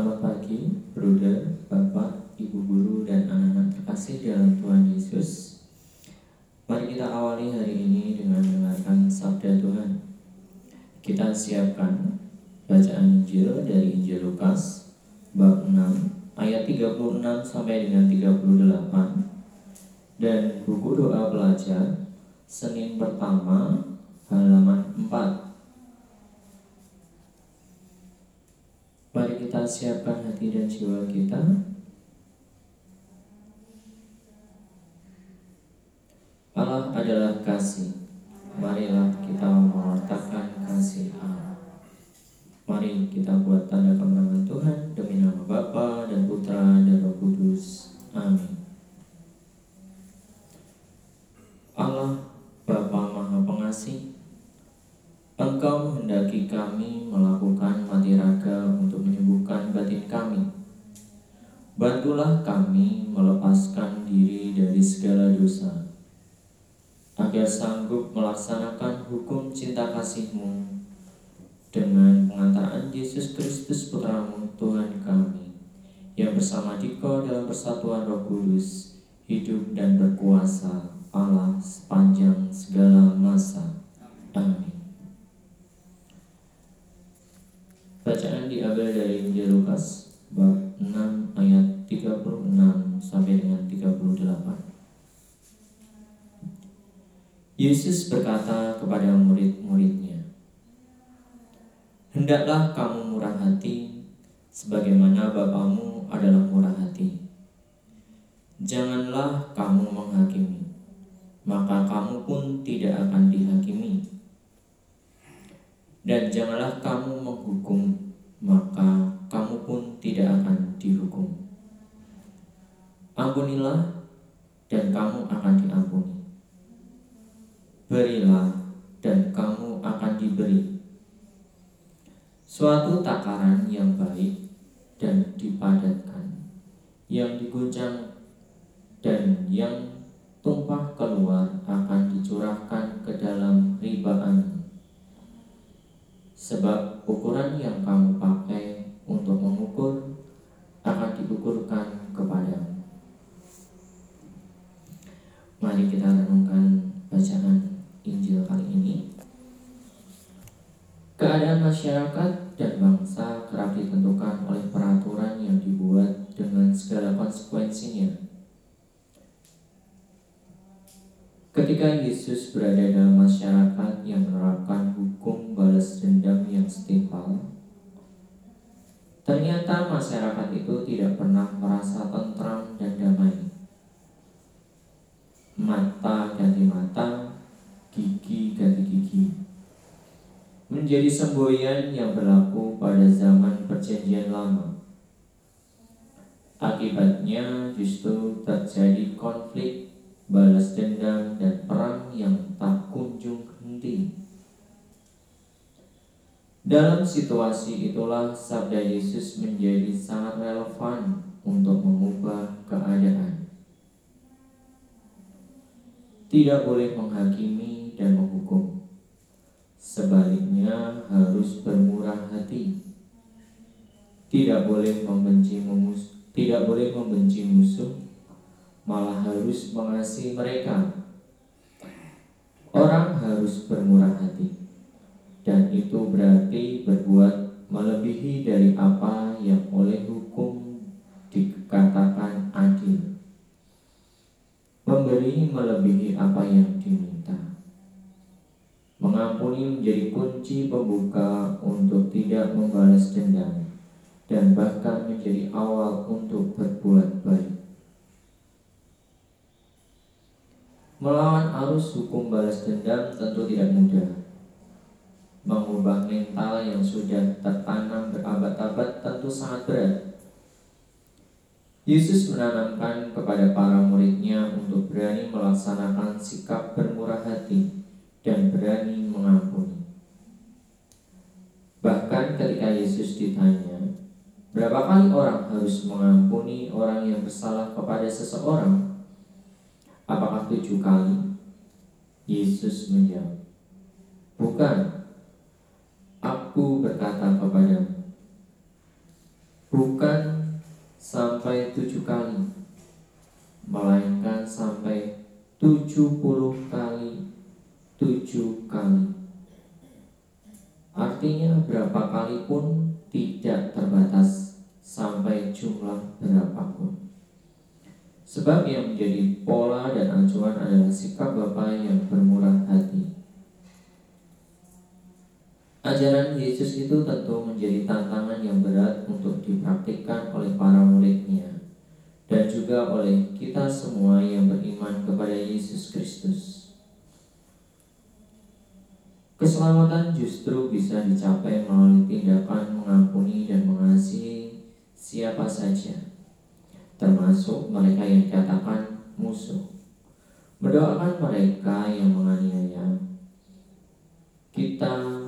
Selamat pagi, Bruder, Bapak, Ibu Guru, dan anak-anak terkasih dalam Tuhan Yesus. Mari kita awali hari ini dengan mendengarkan sabda Tuhan. Kita siapkan bacaan Injil dari Injil Lukas bab 6 ayat 36 sampai dengan 38 dan buku doa pelajar Senin pertama halaman 4 Siapkan hati dan jiwa kita. Allah adalah kasih. Marilah kita mewartakan kasih Allah. Mari kita buat tanda kemenangan Tuhan Demi nama Bapa dan Putra dan Roh Kudus. Amin. Allah Bapa Maha Pengasih Engkau menghendaki kami melakukan Bantulah kami melepaskan diri dari segala dosa, agar sanggup melaksanakan hukum cinta kasih-Mu dengan pengantaraan Yesus Kristus Putramu Tuhan kami, yang bersama Diko dalam persatuan roh kudus, hidup dan berkuasa Allah sepanjang segala masa. Amin. Bacaan diambil dari Injil Lukas bab 6 ayat 36 sampai dengan 38. Yesus berkata kepada murid-muridnya, Hendaklah kamu murah hati sebagaimana Bapamu adalah murah hati. Janganlah kamu menghakimi, maka kamu pun tidak akan dihakimi dan janganlah kamu menghukum, maka kamu pun tidak akan dihukum. Ampunilah, dan kamu akan diampuni. Berilah, dan kamu akan diberi. Suatu takaran yang baik dan dipadatkan, yang diguncang dan yang tumpah keluar akan dicurahkan ke dalam ribaan sebab ukuran yang kamu pakai untuk mengukur akan diukurkan kepadamu. Mari kita renungkan bacaan Injil kali ini. Keadaan masyarakat dan bangsa kerap ditentukan oleh peraturan yang dibuat dengan segala konsekuensinya. Ketika Yesus berada dalam masyarakat yang menerapkan hukum balas dendam yang setimpal, ternyata masyarakat itu tidak pernah merasa tentram Menjadi semboyan yang berlaku pada zaman perjanjian lama. Akibatnya justru terjadi konflik balas dendam, dan perang yang tak kunjung henti. Dalam situasi itulah sabda Yesus menjadi sangat relevan untuk mengubah keadaan. Tidak boleh menghakimi hati. Tidak boleh membenci musuh, tidak boleh membenci musuh malah harus mengasihi mereka. Orang harus bermurah hati, dan itu berarti berbuat melebihi dari apa yang oleh hukum dikatakan adil. Memberi melebihi apa yang. Mengampuni menjadi kunci pembuka untuk tidak membalas dendam dan bahkan menjadi awal untuk berbuat baik. Melawan arus hukum balas dendam tentu tidak mudah. Mengubah mental yang sudah tertanam berabad-abad tentu sangat berat. Yesus menanamkan kepada para muridnya untuk berani melaksanakan sikap bermurah hati dan berani mengampuni. Bahkan ketika Yesus ditanya, berapa kali orang harus mengampuni orang yang bersalah kepada seseorang? Apakah tujuh kali? Yesus menjawab, Bukan, aku berkata kepadamu, bukan sampai tujuh kali, melainkan sampai tujuh puluh kali tujuh kali. Artinya berapa kali pun tidak terbatas sampai jumlah berapapun. Sebab yang menjadi pola dan acuan adalah sikap Bapa yang bermurah hati. Ajaran Yesus itu tentu menjadi tantangan yang berat untuk dipraktikkan oleh para muridnya dan juga oleh kita semua yang beriman kepada Yesus Kristus. Keselamatan justru bisa dicapai melalui tindakan mengampuni dan mengasihi siapa saja termasuk mereka yang dikatakan musuh. Mendoakan mereka yang menganiaya. Kita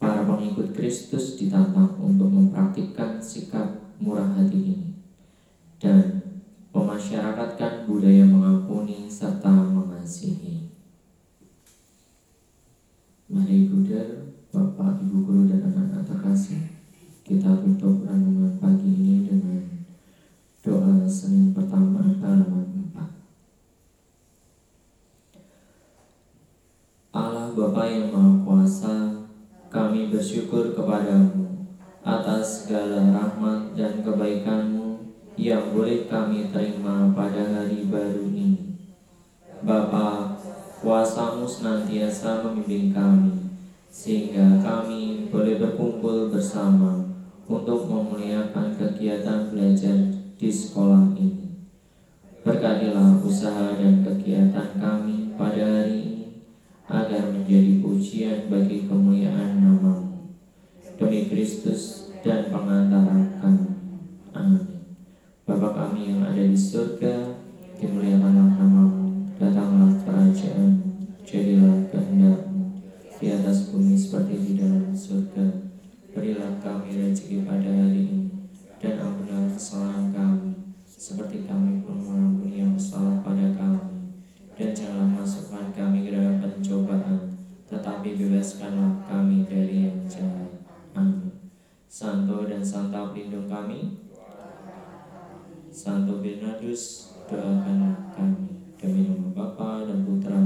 para pengikut Kristus ditantang untuk mempraktikkan sikap murah hati ini dan Senin pertama halaman 4 Allah Bapa yang Maha Kuasa Kami bersyukur kepadamu Atas segala rahmat dan kebaikanmu Yang boleh kami terima pada hari baru ini. Bapa, kuasamu senantiasa membimbing kami Sehingga kami boleh berkumpul bersama Untuk memuliakan kegiatan belajar di sekolah ini. Berkatilah usaha dan kegiatan kami pada hari ini agar menjadi pujian bagi kemuliaan namamu. Demi Kristus dan pengantara kami. Amin. Bapa kami yang ada di surga, dimuliakanlah seperti kami pun mengampuni yang bersalah pada kami dan janganlah masukkan kami ke dalam pencobaan tetapi bebaskanlah kami dari yang jahat. Amin. Santo dan Santa pelindung kami. Santo Bernardus doakanlah kami. Demi nama Bapa dan Putra